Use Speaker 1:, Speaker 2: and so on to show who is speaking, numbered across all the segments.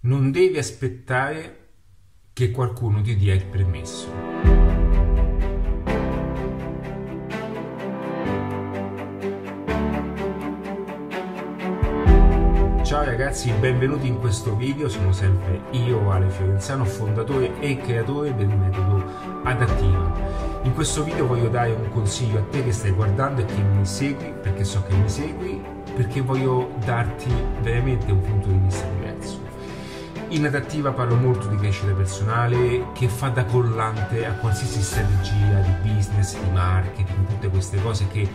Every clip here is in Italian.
Speaker 1: Non devi aspettare che qualcuno ti dia il permesso. Ciao ragazzi, benvenuti in questo video, sono sempre io Ale Fiorenzano, fondatore e creatore del metodo Adattiva. In questo video voglio dare un consiglio a te che stai guardando e che mi segui, perché so che mi segui, perché voglio darti veramente un punto di vista diverso. In adattiva parlo molto di crescita personale che fa da collante a qualsiasi strategia di business, di marketing, tutte queste cose che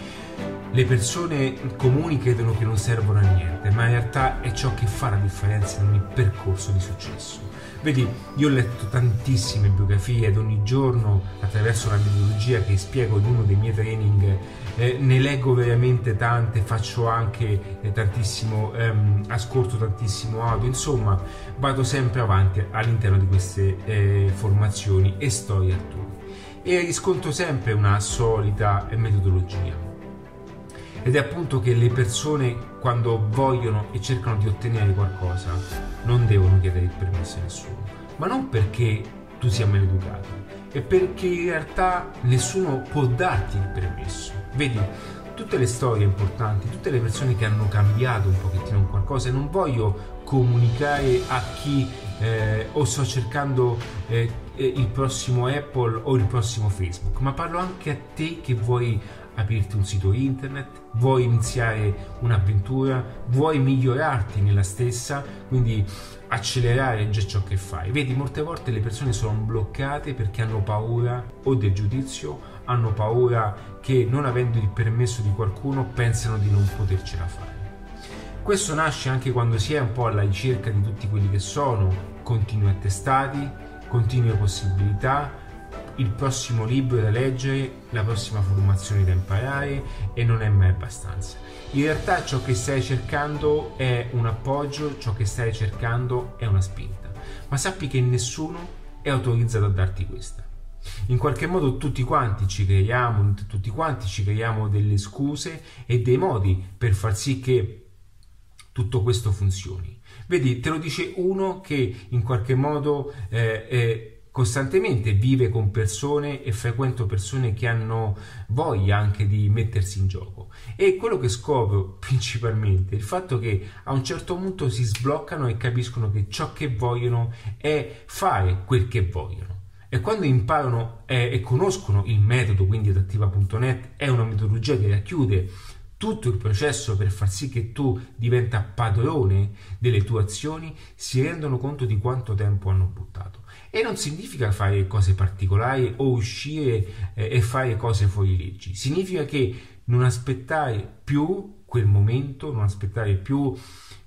Speaker 1: le persone comuni credono che non servono a niente, ma in realtà è ciò che fa la differenza in ogni percorso di successo. Vedi, io ho letto tantissime biografie ed ogni giorno attraverso la metodologia che spiego in uno dei miei training eh, ne leggo veramente tante, faccio anche eh, tantissimo, ehm, ascolto tantissimo audio, insomma vado sempre avanti all'interno di queste eh, formazioni e storie attuali e riscontro sempre una solita metodologia ed è appunto che le persone quando vogliono e cercano di ottenere qualcosa non devono chiedere il permesso a nessuno, ma non perché tu sia maleducato, è perché in realtà nessuno può darti il permesso. Vedi, tutte le storie importanti, tutte le persone che hanno cambiato un pochettino qualcosa, e non voglio comunicare a chi eh, o sto cercando eh, il prossimo Apple o il prossimo Facebook, ma parlo anche a te che vuoi aprirti un sito internet, vuoi iniziare un'avventura, vuoi migliorarti nella stessa, quindi accelerare già ciò che fai. Vedi, molte volte le persone sono bloccate perché hanno paura o del giudizio, hanno paura che non avendo il permesso di qualcuno pensano di non potercela fare. Questo nasce anche quando si è un po' alla ricerca di tutti quelli che sono continui attestati, continue possibilità, il prossimo libro da leggere, la prossima formazione da imparare e non è mai abbastanza. In realtà ciò che stai cercando è un appoggio, ciò che stai cercando è una spinta, ma sappi che nessuno è autorizzato a darti questa. In qualche modo tutti quanti ci creiamo, tutti quanti ci creiamo delle scuse e dei modi per far sì che tutto questo funzioni. Vedi, te lo dice uno che in qualche modo eh, eh, costantemente vive con persone e frequento persone che hanno voglia anche di mettersi in gioco. E quello che scopro principalmente è il fatto che a un certo punto si sbloccano e capiscono che ciò che vogliono è fare quel che vogliono. E quando imparano eh, e conoscono il metodo quindi adattiva.net è una metodologia che racchiude tutto il processo per far sì che tu diventa padrone delle tue azioni si rendono conto di quanto tempo hanno buttato e non significa fare cose particolari o uscire eh, e fare cose fuori leggi. Significa che non aspettare più quel momento, non aspettare più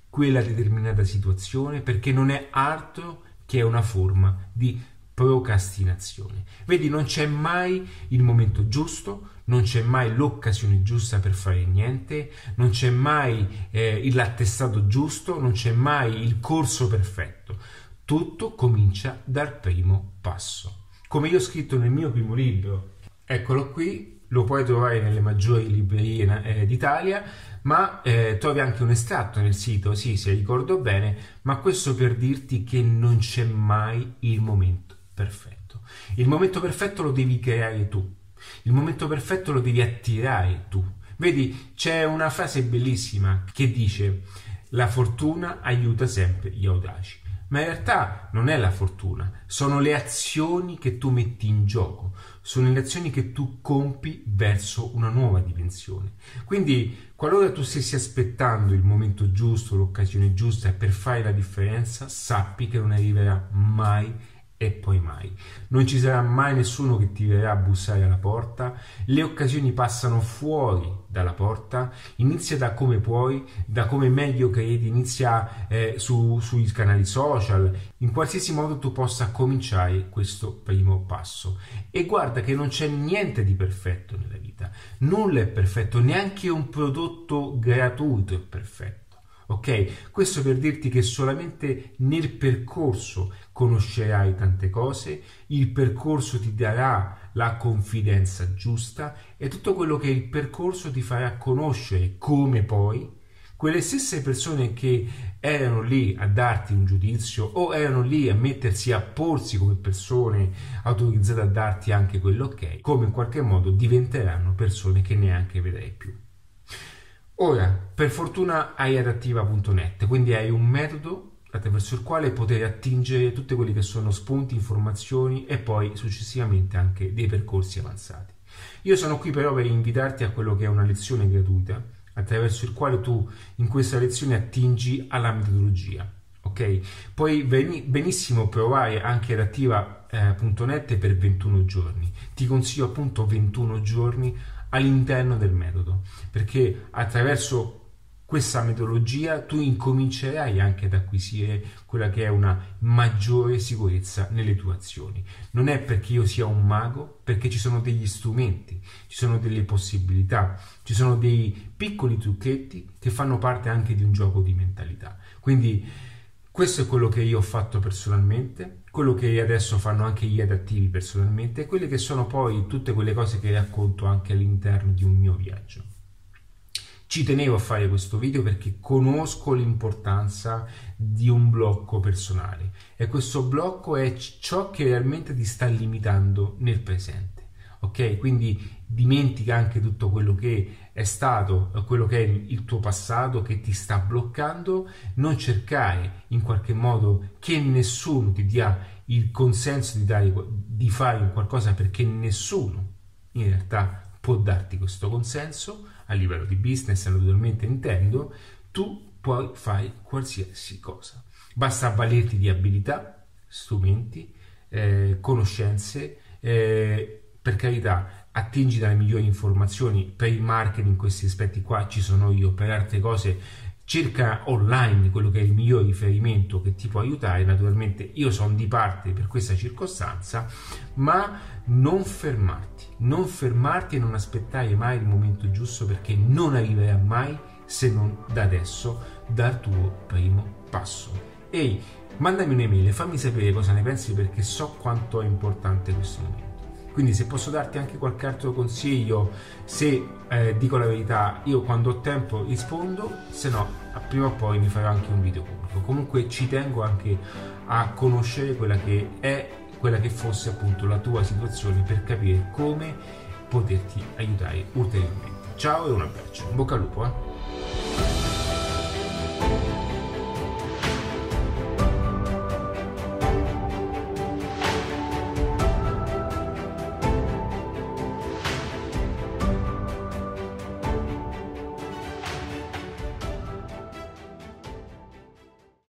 Speaker 1: quella determinata situazione, perché non è altro che una forma di procrastinazione. Vedi, non c'è mai il momento giusto, non c'è mai l'occasione giusta per fare niente, non c'è mai eh, l'attestato giusto, non c'è mai il corso perfetto. Tutto comincia dal primo passo. Come io ho scritto nel mio primo libro, eccolo qui, lo puoi trovare nelle maggiori librerie eh, d'Italia, ma eh, trovi anche un estratto nel sito, sì, se ricordo bene, ma questo per dirti che non c'è mai il momento perfetto. Il momento perfetto lo devi creare tu, il momento perfetto lo devi attirare tu. Vedi, c'è una frase bellissima che dice la fortuna aiuta sempre gli audaci ma in realtà non è la fortuna, sono le azioni che tu metti in gioco, sono le azioni che tu compi verso una nuova dimensione. Quindi, qualora tu stessi aspettando il momento giusto, l'occasione giusta per fare la differenza, sappi che non arriverà mai e poi mai. Non ci sarà mai nessuno che ti verrà a bussare alla porta, le occasioni passano fuori dalla porta, inizia da come puoi, da come meglio credi, inizia eh, su, sui canali social, in qualsiasi modo tu possa cominciare questo primo passo. E guarda che non c'è niente di perfetto nella vita, nulla è perfetto, neanche un prodotto gratuito è perfetto. Ok? Questo per dirti che solamente nel percorso conoscerai tante cose, il percorso ti darà la confidenza giusta e tutto quello che il percorso ti farà conoscere come poi quelle stesse persone che erano lì a darti un giudizio o erano lì a mettersi a porsi come persone autorizzate a darti anche quell'ok, come in qualche modo diventeranno persone che neanche vedrai più. Ora, per fortuna hai adattiva.net, quindi hai un metodo attraverso il quale poter attingere tutti quelli che sono spunti, informazioni e poi successivamente anche dei percorsi avanzati. Io sono qui però per invitarti a quello che è una lezione gratuita attraverso il quale tu in questa lezione attingi alla metodologia. Ok? Puoi benissimo provare anche adattiva.net eh, per 21 giorni. Ti consiglio appunto 21 giorni all'interno del metodo perché attraverso questa metodologia tu incomincerai anche ad acquisire quella che è una maggiore sicurezza nelle tue azioni. Non è perché io sia un mago, perché ci sono degli strumenti, ci sono delle possibilità, ci sono dei piccoli trucchetti che fanno parte anche di un gioco di mentalità. Quindi questo è quello che io ho fatto personalmente, quello che adesso fanno anche gli adattivi personalmente e quelle che sono poi tutte quelle cose che racconto anche all'interno di un mio viaggio. Ci tenevo a fare questo video perché conosco l'importanza di un blocco personale e questo blocco è ciò che realmente ti sta limitando nel presente. Ok? Quindi dimentica anche tutto quello che è stato, quello che è il tuo passato che ti sta bloccando, non cercare in qualche modo che nessuno ti dia il consenso di, dare, di fare qualcosa perché nessuno in realtà può darti questo consenso a livello di business, naturalmente intendo, tu puoi fare qualsiasi cosa. Basta avvalerti di abilità, strumenti, eh, conoscenze, eh, per carità, attingi dalle migliori informazioni per il marketing, questi aspetti qua ci sono io, per altre cose cerca online quello che è il miglior riferimento che ti può aiutare. Naturalmente io sono di parte per questa circostanza, ma non fermarti, non fermarti e non aspettare mai il momento giusto perché non arriverà mai se non da adesso dal tuo primo passo. Ehi, mandami un'email e fammi sapere cosa ne pensi perché so quanto è importante questo momento. Quindi se posso darti anche qualche altro consiglio, se eh, dico la verità, io quando ho tempo rispondo, se no prima o poi mi farò anche un video pubblico. Comunque ci tengo anche a conoscere quella che è quella che fosse appunto la tua situazione per capire come poterti aiutare ulteriormente. Ciao e un abbraccio, bocca al lupo! Eh?